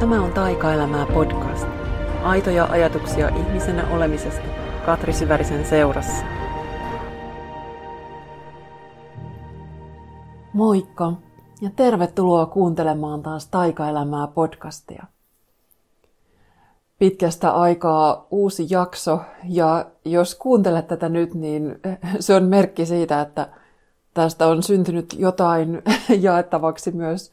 Tämä on Taikaelämää podcast. Aitoja ajatuksia ihmisenä olemisesta Katri Syvärisen seurassa. Moikka ja tervetuloa kuuntelemaan taas Taikaelämää podcastia. Pitkästä aikaa uusi jakso ja jos kuuntelet tätä nyt, niin se on merkki siitä, että tästä on syntynyt jotain jaettavaksi myös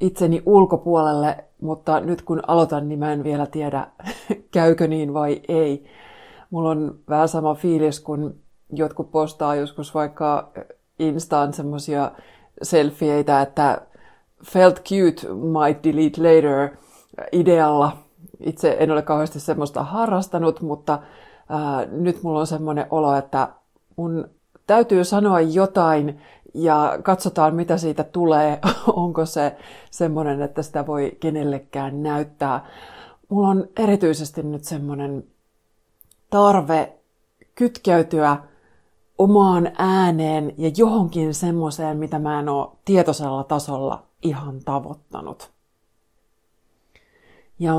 itseni ulkopuolelle, mutta nyt kun aloitan, niin mä en vielä tiedä, käykö niin vai ei. Mulla on vähän sama fiilis, kun jotkut postaa joskus vaikka Instaan semmosia selfieitä, että felt cute, might delete later idealla. Itse en ole kauheasti semmoista harrastanut, mutta ää, nyt mulla on semmoinen olo, että mun täytyy sanoa jotain ja katsotaan, mitä siitä tulee. Onko se semmoinen, että sitä voi kenellekään näyttää. Mulla on erityisesti nyt semmoinen tarve kytkeytyä omaan ääneen ja johonkin semmoiseen, mitä mä en ole tietoisella tasolla ihan tavoittanut. Ja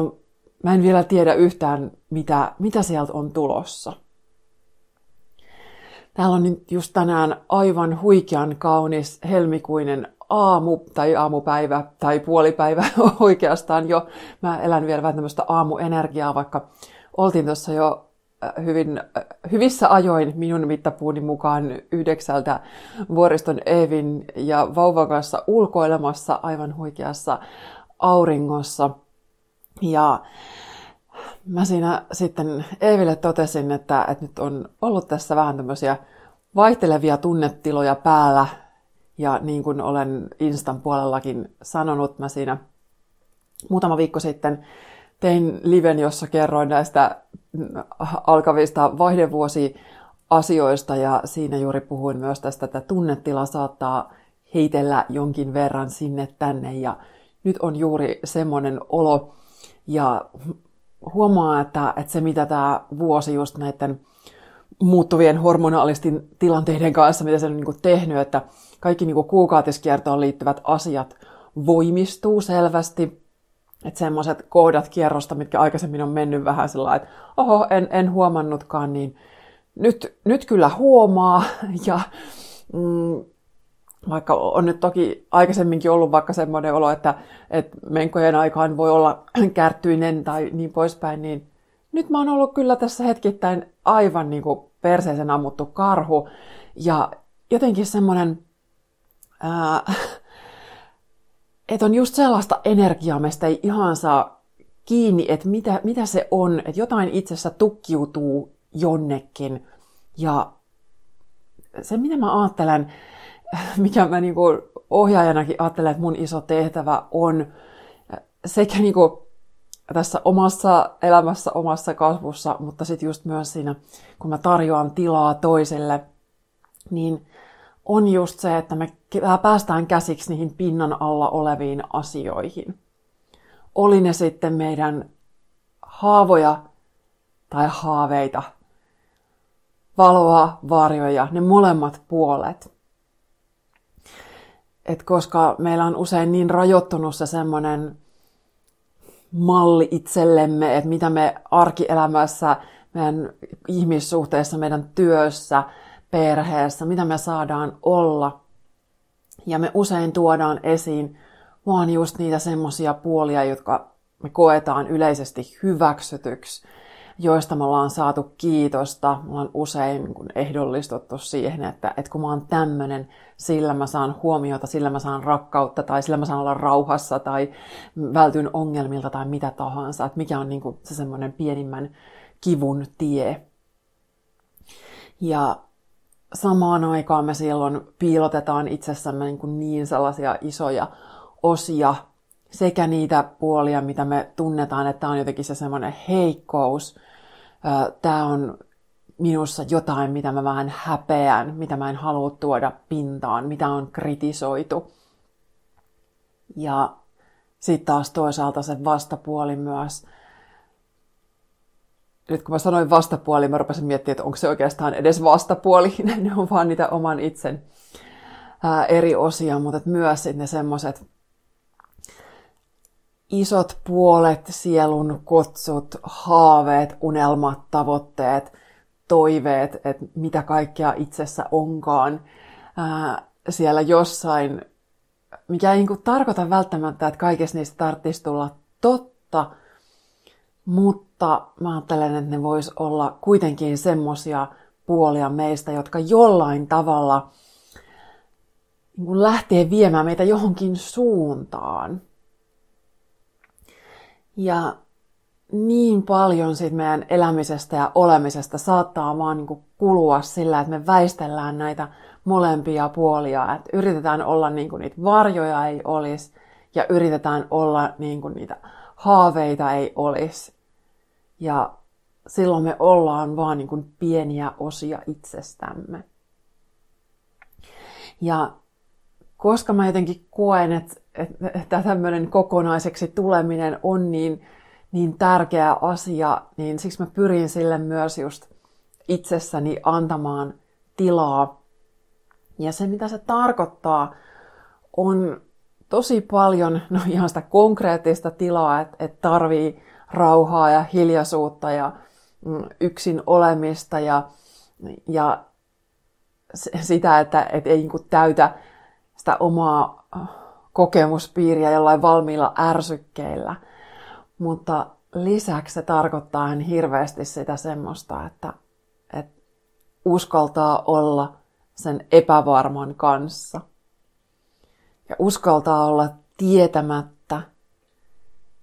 mä en vielä tiedä yhtään, mitä, mitä sieltä on tulossa. Täällä on nyt just tänään aivan huikean kaunis helmikuinen aamu tai aamupäivä tai puolipäivä oikeastaan jo. Mä elän vielä vähän tämmöistä aamuenergiaa, vaikka oltiin tuossa jo äh, hyvin, äh, hyvissä ajoin minun mittapuuni mukaan yhdeksältä vuoriston Evin ja vauvan kanssa ulkoilemassa aivan huikeassa auringossa. Ja mä siinä sitten Eeville totesin, että, että nyt on ollut tässä vähän tämmöisiä vaihtelevia tunnetiloja päällä. Ja niin kuin olen Instan puolellakin sanonut, mä siinä muutama viikko sitten tein liven, jossa kerroin näistä alkavista vaihdevuosi-asioista. Ja siinä juuri puhuin myös tästä, että tunnetila saattaa heitellä jonkin verran sinne tänne. Ja nyt on juuri semmoinen olo. Ja huomaa, että, että se mitä tämä vuosi just näiden muuttuvien hormonaalisten tilanteiden kanssa, mitä se on niin tehnyt, että kaikki niin kuukautiskiertoon liittyvät asiat voimistuu selvästi. Että semmoiset kohdat kierrosta, mitkä aikaisemmin on mennyt vähän sellainen, että oho, en, en huomannutkaan, niin nyt, nyt kyllä huomaa. Ja mm, vaikka on nyt toki aikaisemminkin ollut vaikka semmoinen olo, että, että menkojen aikaan voi olla kärtyinen tai niin poispäin, niin nyt mä oon ollut kyllä tässä hetkittäin aivan niin kuin perseisen ammuttu karhu. Ja jotenkin semmoinen, että on just sellaista energiaa, mistä ei ihan saa kiinni, että mitä, mitä se on, että jotain itsessä tukkiutuu jonnekin. Ja se, mitä mä ajattelen, mikä mä niin kuin ohjaajanakin ajattelen, että mun iso tehtävä on sekä niin kuin tässä omassa elämässä, omassa kasvussa, mutta sitten just myös siinä, kun mä tarjoan tilaa toiselle, niin on just se, että me päästään käsiksi niihin pinnan alla oleviin asioihin. Oli ne sitten meidän haavoja tai haaveita, valoa, varjoja, ne molemmat puolet. Et koska meillä on usein niin rajoittunut se semmoinen malli itsellemme, että mitä me arkielämässä, meidän ihmissuhteessa, meidän työssä, perheessä, mitä me saadaan olla. Ja me usein tuodaan esiin vaan just niitä semmoisia puolia, jotka me koetaan yleisesti hyväksytyksi joista me ollaan saatu kiitosta. Me ollaan usein niin ehdollistuttu siihen, että, että kun mä oon tämmöinen, sillä mä saan huomiota, sillä mä saan rakkautta tai sillä mä saan olla rauhassa tai vältyn ongelmilta tai mitä tahansa. Että mikä on niin se semmoinen pienimmän kivun tie. Ja samaan aikaan me silloin piilotetaan itsessämme niin, kuin niin sellaisia isoja osia, sekä niitä puolia, mitä me tunnetaan, että on jotenkin se semmoinen heikkous, tämä on minussa jotain, mitä mä vähän häpeän, mitä mä en halua tuoda pintaan, mitä on kritisoitu. Ja sitten taas toisaalta se vastapuoli myös. Nyt kun mä sanoin vastapuoli, mä rupesin miettimään, että onko se oikeastaan edes vastapuoli. ne on vaan niitä oman itsen ää, eri osia, mutta myös ne semmoiset isot puolet, sielun kutsut, haaveet, unelmat, tavoitteet, toiveet, että mitä kaikkea itsessä onkaan ää, siellä jossain, mikä ei niin tarkoita välttämättä, että kaikessa niistä tarvitsisi tulla totta, mutta mä ajattelen, että ne vois olla kuitenkin semmosia puolia meistä, jotka jollain tavalla niin lähtee viemään meitä johonkin suuntaan. Ja niin paljon siitä meidän elämisestä ja olemisesta saattaa vaan niin kuin kulua sillä, että me väistellään näitä molempia puolia. Että yritetään olla niin kuin niitä varjoja ei olisi ja yritetään olla niin kuin niitä haaveita ei olisi. Ja silloin me ollaan vaan niin kuin pieniä osia itsestämme. Ja koska mä jotenkin koen, että, että tämmöinen kokonaiseksi tuleminen on niin, niin tärkeä asia, niin siksi mä pyrin sille myös just itsessäni antamaan tilaa. Ja se, mitä se tarkoittaa, on tosi paljon no ihan sitä konkreettista tilaa, että, että tarvii rauhaa ja hiljaisuutta ja mm, yksin olemista ja, ja sitä, että, että ei niin täytä sitä omaa kokemuspiiriä jollain valmiilla ärsykkeillä. Mutta lisäksi se tarkoittaa ihan hirveästi sitä semmoista, että, että uskaltaa olla sen epävarman kanssa. Ja uskaltaa olla tietämättä.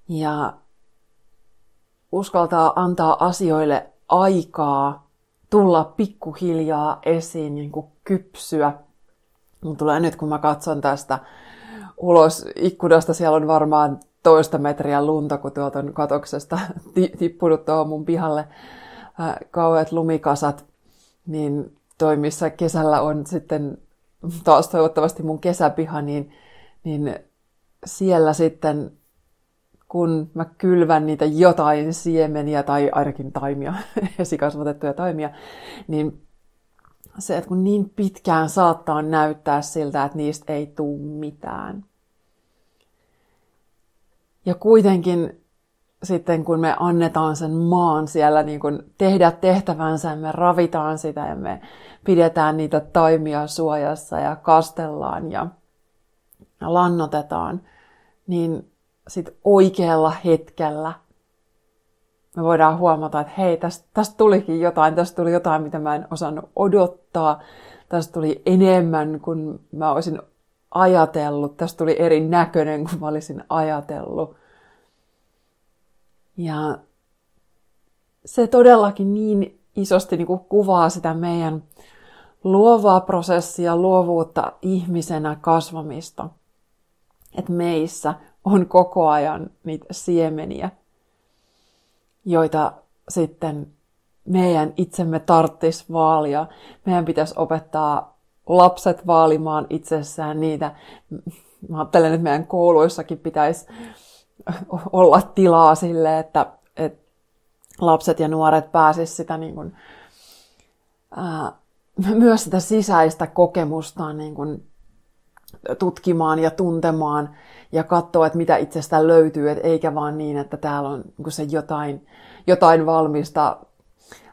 Ja uskaltaa antaa asioille aikaa tulla pikkuhiljaa esiin, niin kuin kypsyä Mun tulee nyt, kun mä katson tästä ulos ikkunasta, siellä on varmaan toista metriä lunta, kun tuolta on katoksesta tippunut tuohon mun pihalle. Äh, kauheat lumikasat, niin toi, missä kesällä on sitten taas toivottavasti mun kesäpiha, niin, niin siellä sitten, kun mä kylvän niitä jotain siemeniä tai ainakin taimia, esikasvatettuja taimia, niin se, että kun niin pitkään saattaa näyttää siltä, että niistä ei tule mitään. Ja kuitenkin sitten kun me annetaan sen maan siellä niin kun tehdä tehtävänsä, me ravitaan sitä ja me pidetään niitä taimia suojassa ja kastellaan ja lannotetaan, niin sitten oikealla hetkellä – me voidaan huomata, että hei, tästä, tästä tulikin jotain, tästä tuli jotain, mitä mä en osannut odottaa, tästä tuli enemmän kuin mä olisin ajatellut, tästä tuli eri näköinen kuin mä olisin ajatellut. Ja se todellakin niin isosti niin kuin kuvaa sitä meidän luovaa prosessia, luovuutta ihmisenä kasvamista. Että meissä on koko ajan niitä siemeniä, joita sitten meidän itsemme tarttis vaalia. Meidän pitäisi opettaa lapset vaalimaan itsessään niitä. Mä ajattelen, että meidän kouluissakin pitäisi olla tilaa sille, että, että lapset ja nuoret pääsisivät sitä niin kuin, ää, myös sitä sisäistä kokemustaan niin kuin, tutkimaan ja tuntemaan ja katsoa, että mitä itsestä löytyy, et eikä vaan niin, että täällä on niin se jotain, jotain valmista,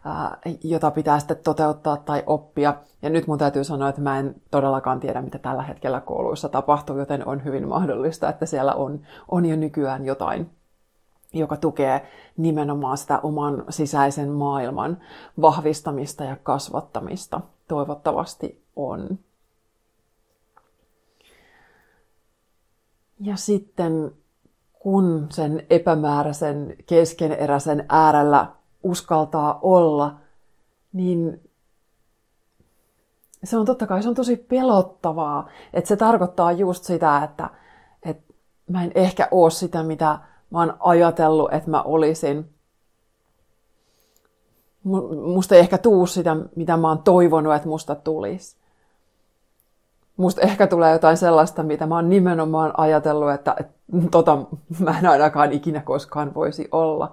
ää, jota pitää sitten toteuttaa tai oppia. Ja nyt mun täytyy sanoa, että mä en todellakaan tiedä, mitä tällä hetkellä kouluissa tapahtuu, joten on hyvin mahdollista, että siellä on, on jo nykyään jotain, joka tukee nimenomaan sitä oman sisäisen maailman vahvistamista ja kasvattamista. Toivottavasti on. Ja sitten kun sen epämääräisen keskeneräisen äärellä uskaltaa olla, niin se on totta kai se on tosi pelottavaa. Että se tarkoittaa just sitä, että, että mä en ehkä oo sitä, mitä mä oon ajatellut, että mä olisin. Musta ei ehkä tuu sitä, mitä mä oon toivonut, että musta tulisi musta ehkä tulee jotain sellaista, mitä mä oon nimenomaan ajatellut, että, että tota mä en ainakaan ikinä koskaan voisi olla.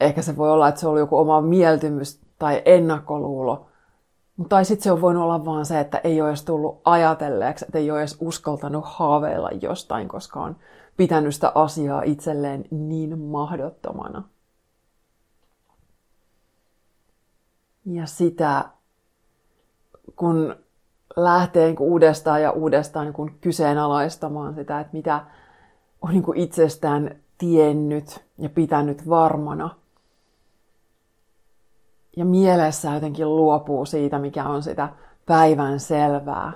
Ehkä se voi olla, että se oli joku oma mieltymys tai ennakkoluulo. Tai sitten se on voinut olla vaan se, että ei ole edes tullut ajatelleeksi, että ei ole edes uskaltanut haaveilla jostain, koska on pitänyt sitä asiaa itselleen niin mahdottomana. Ja sitä, kun lähtee niin uudestaan ja uudestaan niin kyseenalaistamaan sitä, että mitä on niin itsestään tiennyt ja pitänyt varmana. Ja mielessä jotenkin luopuu siitä, mikä on sitä päivän selvää.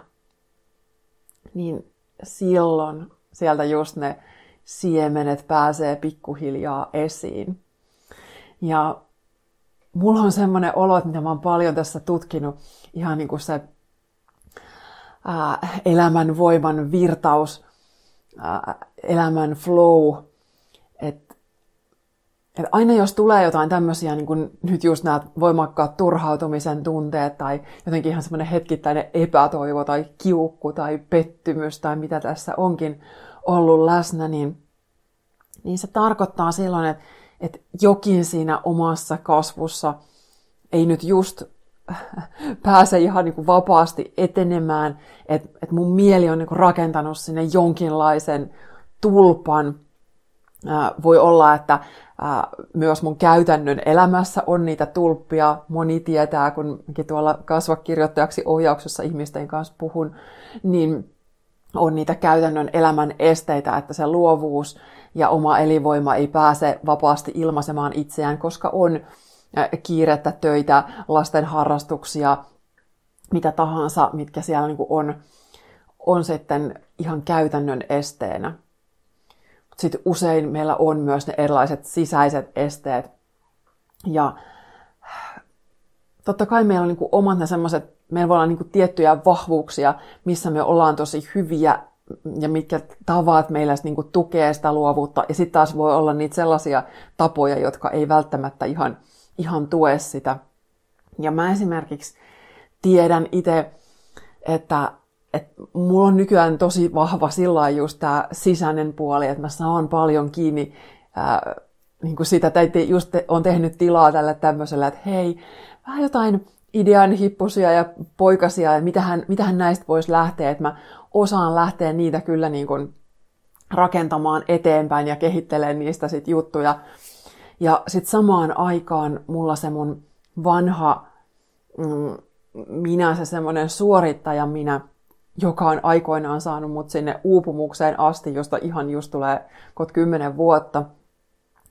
Niin silloin sieltä just ne siemenet pääsee pikkuhiljaa esiin. Ja mulla on semmoinen olo, että mitä mä oon paljon tässä tutkinut, ihan niin kuin se ää, elämän voiman virtaus, ää, elämän flow, että et aina jos tulee jotain tämmöisiä, niin kuin nyt just nämä voimakkaat turhautumisen tunteet tai jotenkin ihan semmoinen hetkittäinen epätoivo tai kiukku tai pettymys tai mitä tässä onkin ollut läsnä, niin, niin se tarkoittaa silloin, että, että jokin siinä omassa kasvussa ei nyt just pääse ihan niin kuin vapaasti etenemään, että, että mun mieli on niin kuin rakentanut sinne jonkinlaisen tulpan. Voi olla, että myös mun käytännön elämässä on niitä tulppia. Moni tietää, kun tuolla kasvakirjoittajaksi ohjauksessa ihmisten kanssa puhun, niin on niitä käytännön elämän esteitä, että se luovuus ja oma elinvoima ei pääse vapaasti ilmaisemaan itseään, koska on kiirettä, töitä, lasten harrastuksia, mitä tahansa, mitkä siellä niin on, on sitten ihan käytännön esteenä. Sitten usein meillä on myös ne erilaiset sisäiset esteet. Ja totta kai meillä on niin omat ne semmoiset, meillä voi olla niin tiettyjä vahvuuksia, missä me ollaan tosi hyviä ja mitkä tavat meillä niin tukee sitä luovuutta. Ja sitten taas voi olla niitä sellaisia tapoja, jotka ei välttämättä ihan, ihan tue sitä. Ja mä esimerkiksi tiedän itse, että, että mulla on nykyään tosi vahva sillä just tämä sisäinen puoli, että mä saan paljon kiinni ää, niin kuin sitä, että just on tehnyt tilaa tälle tämmöiselle, että hei, vähän jotain idean hippusia ja poikasia, ja mitähän, mitähän näistä voisi lähteä, että mä osaan lähteä niitä kyllä niin kuin rakentamaan eteenpäin ja kehittelemään niistä sit juttuja. Ja sitten samaan aikaan mulla se mun vanha mm, minä, se semmoinen suorittaja minä, joka on aikoinaan saanut mut sinne uupumukseen asti, josta ihan just tulee kot kymmenen vuotta,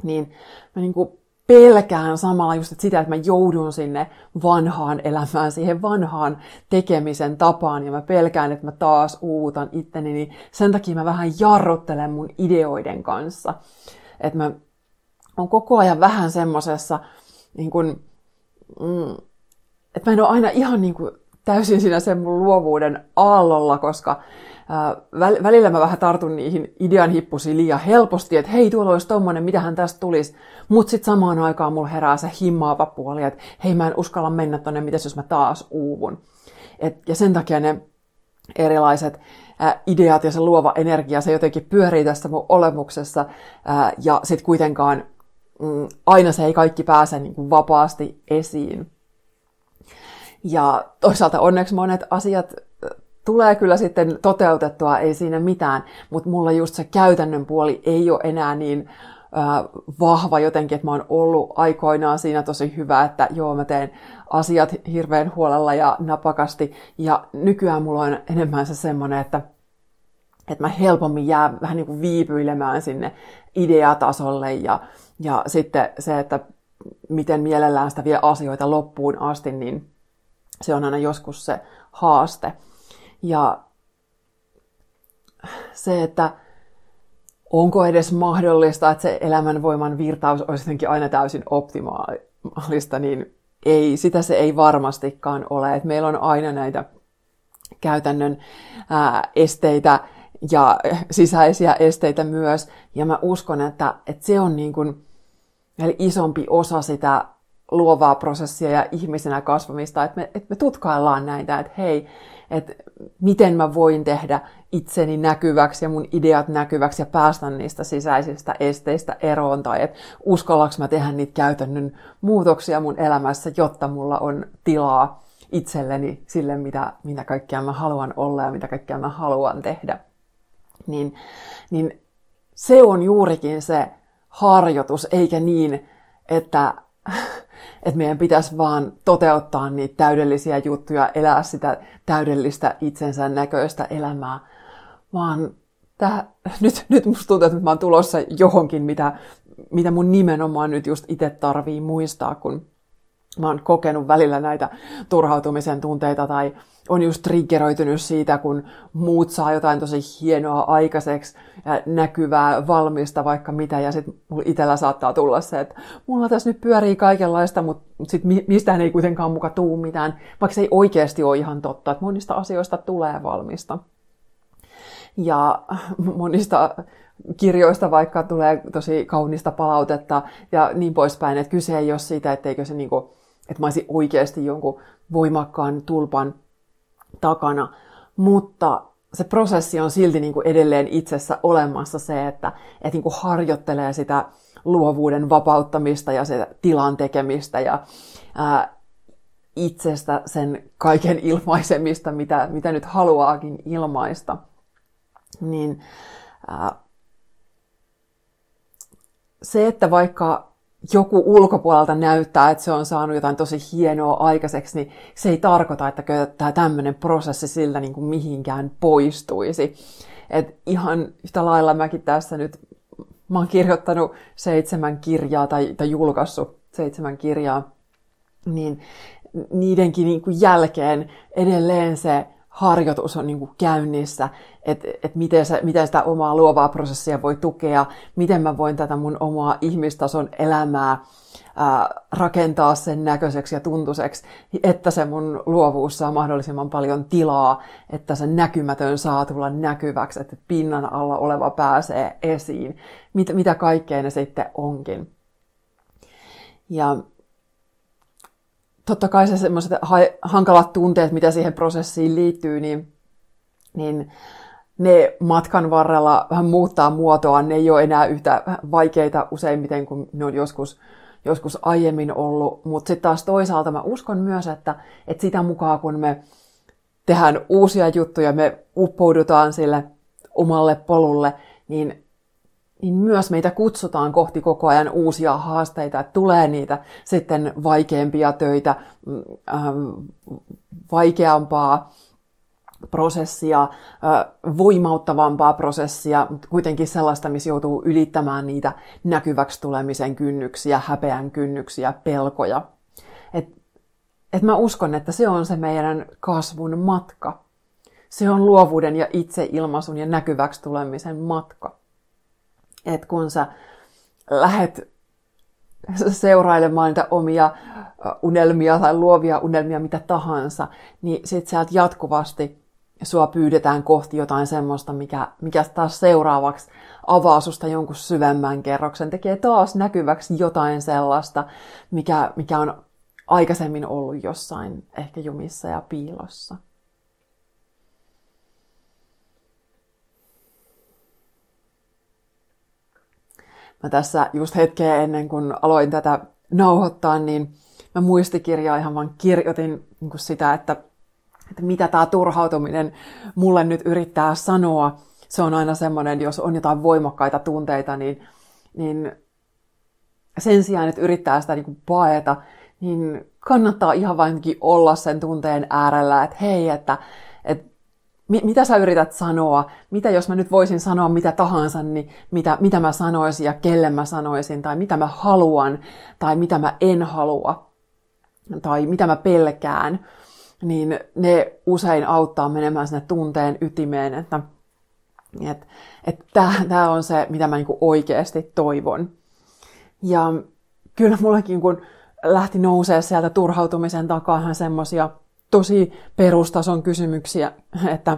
niin mä niinku pelkään samalla just että sitä, että mä joudun sinne vanhaan elämään, siihen vanhaan tekemisen tapaan, ja mä pelkään, että mä taas uutan itteni, niin sen takia mä vähän jarruttelen mun ideoiden kanssa. Että mä on koko ajan vähän semmosessa, niin kun, mm, että mä en ole aina ihan niin kuin täysin siinä sen mun luovuuden aallolla, koska välillä mä vähän tartun niihin idean hippusiin liian helposti, että hei, tuolla olisi tommonen, mitähän tästä tulisi. Mutta sitten samaan aikaan mulla herää se himmaava puoli, että hei, mä en uskalla mennä tonne, mitäs jos mä taas uuvun. Et, ja sen takia ne erilaiset ää, ideat ja se luova energia, se jotenkin pyörii tässä mun olemuksessa, ää, ja sitten kuitenkaan mm, aina se ei kaikki pääse niin kuin vapaasti esiin. Ja toisaalta onneksi monet asiat tulee kyllä sitten toteutettua, ei siinä mitään, mutta mulla just se käytännön puoli ei ole enää niin vahva jotenkin, että mä oon ollut aikoinaan siinä tosi hyvä, että joo, mä teen asiat hirveän huolella ja napakasti, ja nykyään mulla on enemmän se semmoinen, että että mä helpommin jää vähän niin kuin viipyilemään sinne ideatasolle ja, ja sitten se, että miten mielellään sitä vie asioita loppuun asti, niin se on aina joskus se haaste. Ja se, että onko edes mahdollista, että se elämänvoiman virtaus olisi jotenkin aina täysin optimaalista, niin ei, sitä se ei varmastikaan ole. Et meillä on aina näitä käytännön ää, esteitä ja sisäisiä esteitä myös. Ja mä uskon, että, että se on niin kuin, eli isompi osa sitä luovaa prosessia ja ihmisenä kasvamista, että me, että me tutkaillaan näitä, että hei, että miten mä voin tehdä itseni näkyväksi ja mun ideat näkyväksi ja päästä niistä sisäisistä esteistä eroon, tai että uskallaks mä tehdä niitä käytännön muutoksia mun elämässä, jotta mulla on tilaa itselleni sille, mitä, mitä kaikkea mä haluan olla ja mitä kaikkea mä haluan tehdä. Niin, niin se on juurikin se harjoitus, eikä niin, että, että meidän pitäisi vaan toteuttaa niitä täydellisiä juttuja, elää sitä täydellistä itsensä näköistä elämää, vaan tää, nyt, nyt musta tuntuu, että mä oon tulossa johonkin, mitä, mitä mun nimenomaan nyt just itse tarvii muistaa, kun mä oon kokenut välillä näitä turhautumisen tunteita tai on just triggeroitunut siitä, kun muut saa jotain tosi hienoa aikaiseksi ja näkyvää, valmista, vaikka mitä, ja sitten mulla itsellä saattaa tulla se, että mulla tässä nyt pyörii kaikenlaista, mutta sitten mistään ei kuitenkaan muka tuu mitään, vaikka se ei oikeasti ole ihan totta, että monista asioista tulee valmista. Ja monista kirjoista vaikka tulee tosi kaunista palautetta ja niin poispäin, että kyse ei ole siitä, etteikö se niinku, että mä olisin oikeasti jonkun voimakkaan tulpan takana, mutta se prosessi on silti niin kuin edelleen itsessä olemassa se, että, että niin kuin harjoittelee sitä luovuuden vapauttamista ja sitä tilan tekemistä ja ää, itsestä sen kaiken ilmaisemista, mitä, mitä nyt haluaakin ilmaista. Niin ää, se, että vaikka joku ulkopuolelta näyttää, että se on saanut jotain tosi hienoa aikaiseksi, niin se ei tarkoita, että tämä tämmöinen prosessi siltä niin kuin mihinkään poistuisi. Et ihan yhtä lailla mäkin tässä nyt, mä oon kirjoittanut seitsemän kirjaa tai, tai julkaissut seitsemän kirjaa, niin niidenkin niin kuin jälkeen edelleen se harjoitus on niin kuin käynnissä, että et miten, miten sitä omaa luovaa prosessia voi tukea, miten mä voin tätä mun omaa ihmistason elämää ää, rakentaa sen näköiseksi ja tuntuiseksi, että se mun luovuus saa mahdollisimman paljon tilaa, että se näkymätön saa tulla näkyväksi, että pinnan alla oleva pääsee esiin, mit, mitä kaikkea ne sitten onkin. Ja totta kai se semmoiset hankalat tunteet, mitä siihen prosessiin liittyy, niin, niin ne matkan varrella vähän muuttaa muotoa, ne ei ole enää yhtä vaikeita useimmiten kuin ne on joskus, joskus aiemmin ollut. Mutta sitten taas toisaalta mä uskon myös, että, että sitä mukaan kun me tehdään uusia juttuja, me uppoudutaan sille omalle polulle, niin niin myös meitä kutsutaan kohti koko ajan uusia haasteita, että tulee niitä sitten vaikeampia töitä, mm, ähm, vaikeampaa prosessia, äh, voimauttavampaa prosessia, kuitenkin sellaista, missä joutuu ylittämään niitä näkyväksi tulemisen kynnyksiä, häpeän kynnyksiä, pelkoja. Et, et mä uskon, että se on se meidän kasvun matka. Se on luovuuden ja itseilmaisun ja näkyväksi tulemisen matka että kun sä lähet seurailemaan niitä omia unelmia tai luovia unelmia, mitä tahansa, niin sit sieltä jatkuvasti sua pyydetään kohti jotain semmoista, mikä, mikä taas seuraavaksi avaa susta jonkun syvemmän kerroksen, tekee taas näkyväksi jotain sellaista, mikä, mikä on aikaisemmin ollut jossain ehkä jumissa ja piilossa. Mä tässä just hetkeä ennen kuin aloin tätä nauhoittaa, niin mä muistikirjaa ihan vaan kirjoitin niin sitä, että, että mitä tämä turhautuminen mulle nyt yrittää sanoa. Se on aina semmoinen, jos on jotain voimakkaita tunteita, niin, niin sen sijaan, että yrittää sitä niin kuin paeta, niin kannattaa ihan vainkin olla sen tunteen äärellä, että hei, että, että mitä sä yrität sanoa, mitä jos mä nyt voisin sanoa mitä tahansa, niin mitä, mitä mä sanoisin ja kelle mä sanoisin, tai mitä mä haluan, tai mitä mä en halua, tai mitä mä pelkään, niin ne usein auttaa menemään sinne tunteen ytimeen, että et, et tämä on se, mitä mä niinku oikeasti toivon. Ja kyllä mullekin, kun lähti nousee sieltä turhautumisen takaa semmoisia tosi perustason kysymyksiä, että,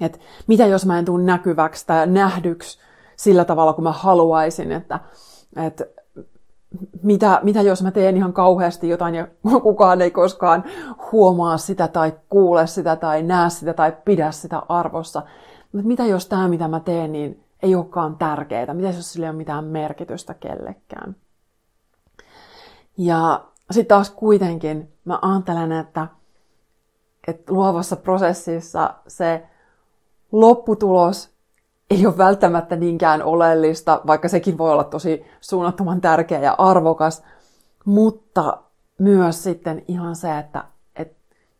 että mitä jos mä en tule näkyväksi tai nähdyksi sillä tavalla, kuin mä haluaisin, että, että mitä, mitä jos mä teen ihan kauheasti jotain ja kukaan ei koskaan huomaa sitä tai kuule sitä tai näe sitä tai pidä sitä arvossa. Mutta mitä jos tämä, mitä mä teen, niin ei olekaan tärkeää? Mitä jos sillä ei ole mitään merkitystä kellekään? Ja sitten taas kuitenkin mä ajattelen, että että luovassa prosessissa se lopputulos ei ole välttämättä niinkään oleellista, vaikka sekin voi olla tosi suunnattoman tärkeä ja arvokas, mutta myös sitten ihan se, että, että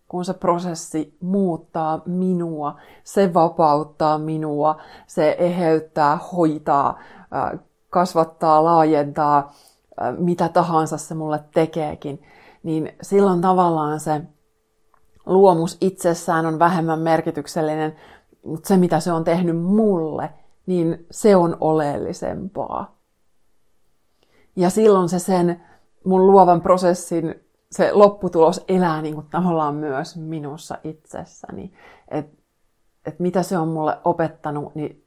kun se prosessi muuttaa minua, se vapauttaa minua, se eheyttää, hoitaa, kasvattaa, laajentaa, mitä tahansa se mulle tekeekin, niin silloin tavallaan se luomus itsessään on vähemmän merkityksellinen, mutta se mitä se on tehnyt mulle, niin se on oleellisempaa. Ja silloin se sen mun luovan prosessin, se lopputulos elää niin kuin tavallaan myös minussa itsessäni. Että et mitä se on mulle opettanut, niin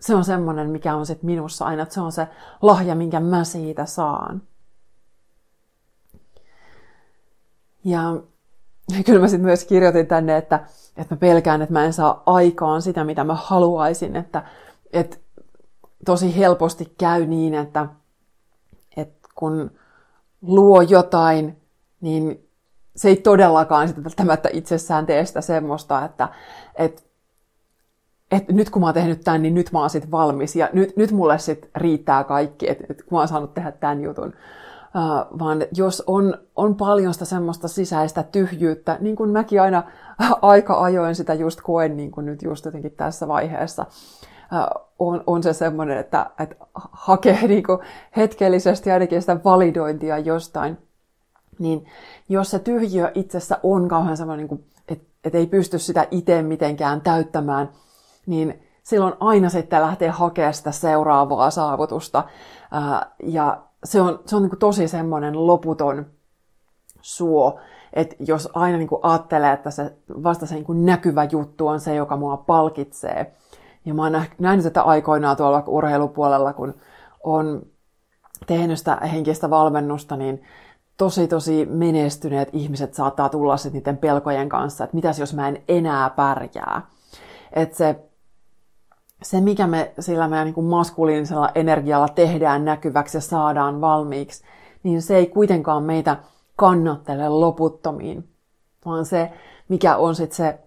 se on semmoinen, mikä on sitten minussa aina, että se on se lahja, minkä mä siitä saan. Ja kyllä mä sitten myös kirjoitin tänne, että, että mä pelkään, että mä en saa aikaan sitä, mitä mä haluaisin, että, että tosi helposti käy niin, että, että kun luo jotain, niin se ei todellakaan sitä välttämättä itsessään tee sitä semmoista, että, että, että nyt kun mä oon tehnyt tämän, niin nyt mä oon sitten valmis ja nyt, nyt mulle sitten riittää kaikki, että, että kun mä oon saanut tehdä tämän jutun. Vaan jos on, on paljon sitä semmoista sisäistä tyhjyyttä, niin kuin mäkin aina aika ajoin sitä just koen, niin kuin nyt just jotenkin tässä vaiheessa, on, on se semmoinen, että, että hakee niin kuin hetkellisesti ainakin sitä validointia jostain, niin jos se tyhjiö itsessä on kauhean semmoinen, niin että, että ei pysty sitä itse mitenkään täyttämään, niin silloin aina sitten lähtee hakemaan sitä seuraavaa saavutusta. Ja se on, se on niin kuin tosi semmoinen loputon suo, että jos aina niin kuin ajattelee, että se vasta se niin kuin näkyvä juttu on se, joka mua palkitsee, ja mä oon nähnyt tätä aikoinaan tuolla urheilupuolella, kun on tehnyt sitä henkistä valmennusta, niin tosi tosi menestyneet ihmiset saattaa tulla sitten niiden pelkojen kanssa, että mitäs jos mä en enää pärjää. Että se, se, mikä me sillä meidän niin kuin maskuliinisella energialla tehdään näkyväksi ja saadaan valmiiksi, niin se ei kuitenkaan meitä kannattele loputtomiin, vaan se, mikä on sitten se,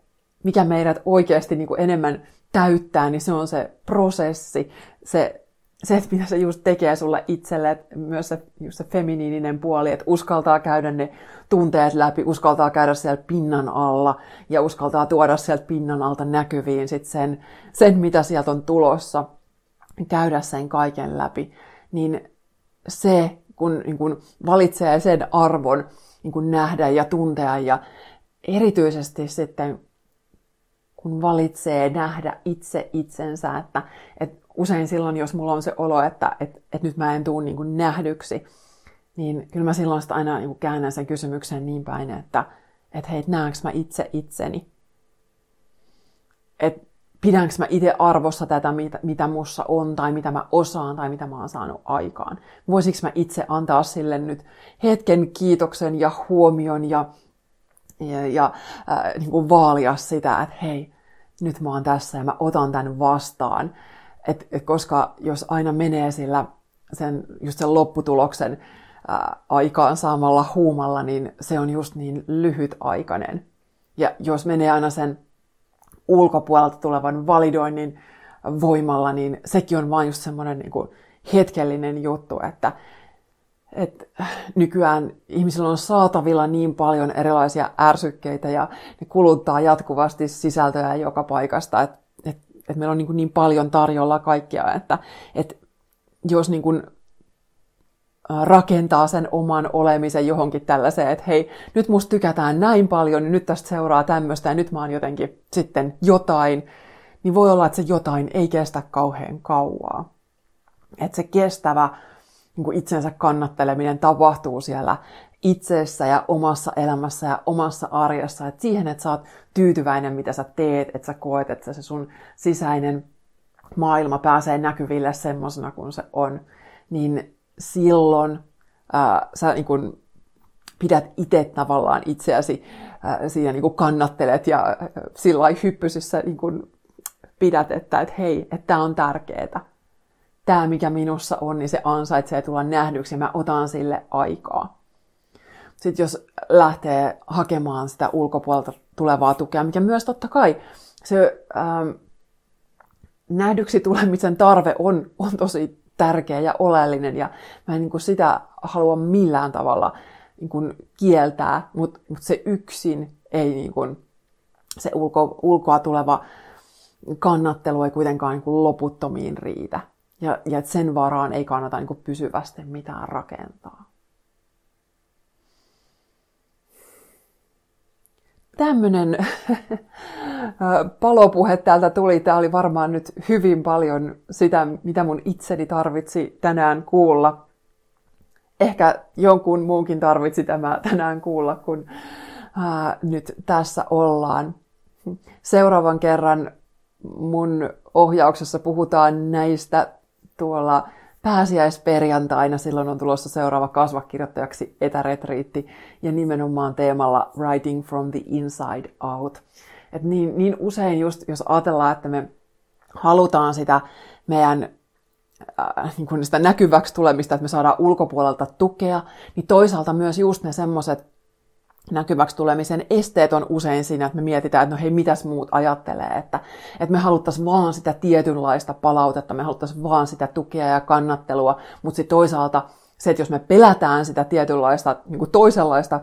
mikä meidät oikeasti niin kuin enemmän täyttää, niin se on se prosessi, se, se että mitä se just tekee sulle itselle, että myös se, just se feminiininen puoli, että uskaltaa käydä ne tunteet läpi, uskaltaa käydä siellä pinnan alla ja uskaltaa tuoda sieltä pinnan alta näkyviin sit sen, sen, mitä sieltä on tulossa, käydä sen kaiken läpi, niin se, kun, niin kun valitsee sen arvon niin kun nähdä ja tuntea ja erityisesti sitten kun valitsee nähdä itse itsensä, että, että usein silloin, jos mulla on se olo, että, että, että nyt mä en tule niin kuin nähdyksi, niin kyllä mä silloin sitä aina niin kuin käännän sen kysymyksen niin päin, että, että hei, näenkö mä itse itseni? Että pidänkö mä itse arvossa tätä, mitä, mitä mussa on, tai mitä mä osaan, tai mitä mä oon saanut aikaan? Voisiko mä itse antaa sille nyt hetken kiitoksen ja huomion ja ja, ja äh, niin kuin vaalia sitä, että hei, nyt mä oon tässä ja mä otan tämän vastaan. Et, et koska jos aina menee sillä sen, just sen lopputuloksen äh, aikaan saamalla huumalla, niin se on just niin lyhytaikainen. Ja jos menee aina sen ulkopuolelta tulevan validoinnin voimalla, niin sekin on vain just semmoinen niin hetkellinen juttu, että että nykyään ihmisillä on saatavilla niin paljon erilaisia ärsykkeitä ja ne kuluttaa jatkuvasti sisältöjä joka paikasta, että et, et meillä on niin, niin paljon tarjolla kaikkia, että et jos niin kuin rakentaa sen oman olemisen johonkin tällaiseen, että hei, nyt musta tykätään näin paljon, niin nyt tästä seuraa tämmöistä ja nyt mä oon jotenkin sitten jotain, niin voi olla, että se jotain ei kestä kauhean kauaa. Että se kestävä niin kuin itsensä kannatteleminen tapahtuu siellä itsessä ja omassa elämässä ja omassa arjessa. Et siihen, että sä oot tyytyväinen, mitä sä teet, että sä koet, että se sun sisäinen maailma pääsee näkyville semmoisena kuin se on, niin silloin ää, sä niin kun pidät itse tavallaan itseäsi ää, siinä niin kannattelet ja ää, sillä hyppysissä niin kun pidät, että et hei, että tämä on tärkeää tämä, mikä minussa on, niin se ansaitsee tulla nähdyksi ja mä otan sille aikaa. Sitten jos lähtee hakemaan sitä ulkopuolelta tulevaa tukea, mikä myös totta kai se ähm, nähdyksi tulemisen tarve on, on tosi tärkeä ja oleellinen ja mä en niin kuin sitä halua millään tavalla niin kuin kieltää, mutta, mutta se yksin ei niin kuin, se ulko, ulkoa tuleva kannattelu ei kuitenkaan niin kuin loputtomiin riitä. Ja, ja sen varaan ei kannata niin kuin pysyvästi mitään rakentaa. Tämmöinen palopuhe täältä tuli. Tämä oli varmaan nyt hyvin paljon sitä, mitä mun itseni tarvitsi tänään kuulla. Ehkä jonkun muunkin tarvitsi tämä tänään kuulla, kun ää, nyt tässä ollaan. Seuraavan kerran mun ohjauksessa puhutaan näistä tuolla pääsiäisperjantaina. Silloin on tulossa seuraava kasvakirjoittajaksi etäretriitti ja nimenomaan teemalla Writing from the Inside Out. Et niin, niin usein just, jos ajatellaan, että me halutaan sitä meidän äh, niin sitä näkyväksi tulemista, että me saadaan ulkopuolelta tukea, niin toisaalta myös just ne semmoiset näkyväksi tulemisen esteet on usein siinä, että me mietitään, että no hei, mitäs muut ajattelee, että, että me haluttaisiin vaan sitä tietynlaista palautetta, me haluttaisiin vaan sitä tukea ja kannattelua, mutta sitten toisaalta se, että jos me pelätään sitä tietynlaista, niin kuin toisenlaista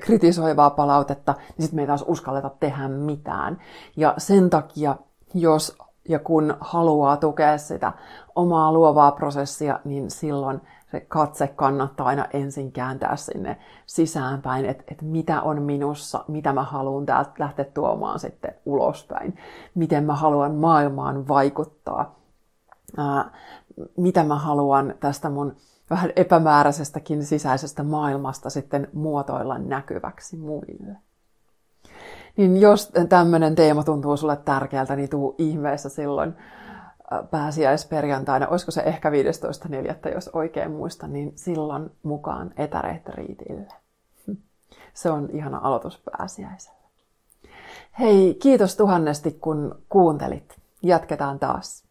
kritisoivaa palautetta, niin sitten me ei taas uskalleta tehdä mitään. Ja sen takia, jos ja kun haluaa tukea sitä omaa luovaa prosessia, niin silloin se katse kannattaa aina ensin kääntää sinne sisäänpäin, että, että mitä on minussa, mitä mä haluan täältä lähteä tuomaan sitten ulospäin, miten mä haluan maailmaan vaikuttaa, ää, mitä mä haluan tästä mun vähän epämääräisestäkin sisäisestä maailmasta sitten muotoilla näkyväksi muille. Niin jos tämmöinen teema tuntuu sulle tärkeältä, niin tuu ihmeessä silloin pääsiäisperjantaina, olisiko se ehkä 15.4., jos oikein muistan, niin silloin mukaan etäretriitille. Se on ihana aloitus pääsiäisellä. Hei, kiitos tuhannesti kun kuuntelit. Jatketaan taas.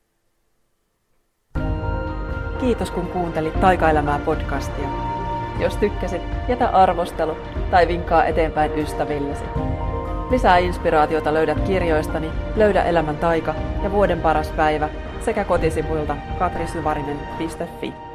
Kiitos kun kuuntelit Taikaelämää podcastia. Jos tykkäsit, jätä arvostelu tai vinkkaa eteenpäin ystävillesi. Lisää inspiraatiota löydät kirjoistani Löydä elämän taika ja Vuoden paras päivä sekä kotisivuilta katrisyvarinen.fi.